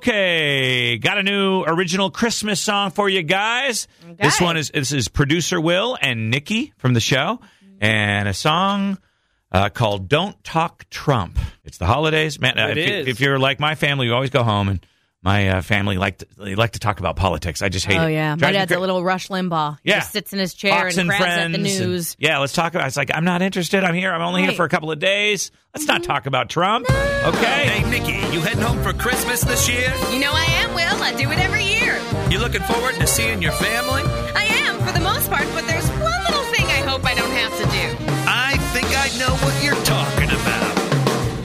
Okay, got a new original Christmas song for you guys. This one is this is producer Will and Nikki from the show, and a song uh, called "Don't Talk Trump." It's the holidays, man. uh, if, you- is. if you're like my family, you always go home and. My uh, family like to, they like to talk about politics. I just hate it. Oh yeah, my Drives me dad's a little Rush Limbaugh. Yeah. just sits in his chair Fox and and grabs at friends. the and- news. yeah, let's talk about. It's like I'm not interested. I'm here. I'm only here for a couple of days. Let's not talk about Trump. Okay. Hey, Nikki, you heading home for Christmas this year? You know I am, Will. I do it every year. You looking forward to seeing your family? I am, for the most part, but there's one little thing I hope I don't have to do. I think I know what you're talking about.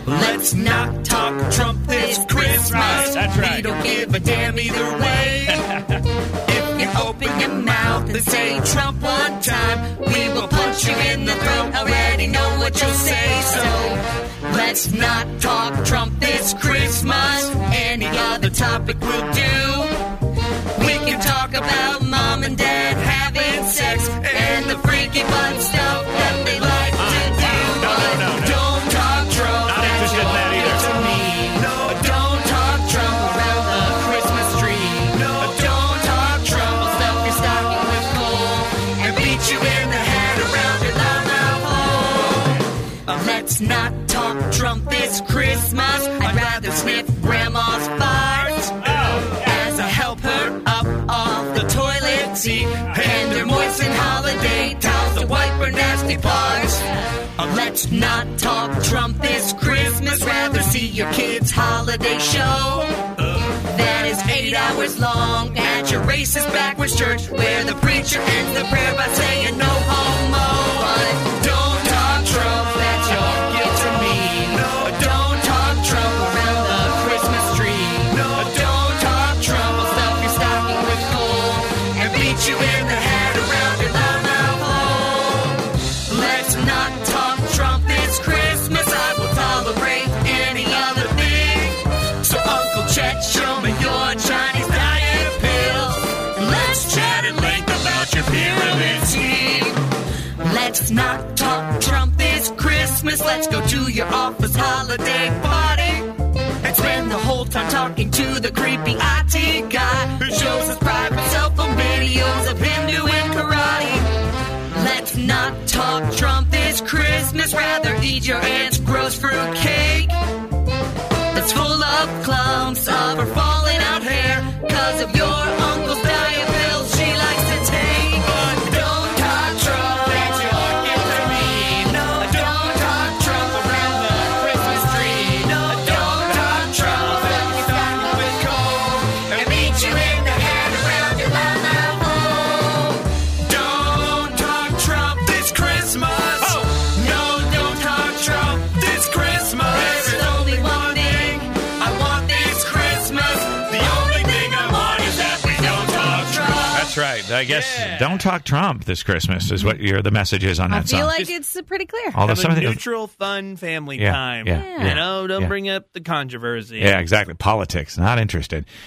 Let's not talk Trump this Christmas. That's right. We don't give a damn either way. if you open your mouth and say Trump one time, we will punch you in the throat. Already know what you'll say, so let's not talk Trump this Christmas. Any other topic will do. Let's not talk Trump this Christmas. I'd rather sniff grandma's farts as I help her up off the toilet seat and her moistened holiday towels to wipe her nasty parts. Uh, let's not talk Trump this Christmas. Rather see your kids' holiday show. That is eight hours long at your racist backwards church where the preacher ends the prayer by saying no homo. Christmas. Let's go to your office holiday party. And spend the whole time talking to the creepy IT guy who shows his private cell phone videos of him doing karate. Let's not talk Trump this Christmas. Rather eat your aunt's gross fruit cake. That's full of clumps of her falling That's right. I guess don't talk Trump this Christmas is what your the message is on that. song. I feel song. like it's uh, pretty clear. Although Have some a of the- neutral, fun family Yeah, time. yeah, Yeah. You know, don't yeah. bring up the controversy. yeah, exactly. Politics, not interested.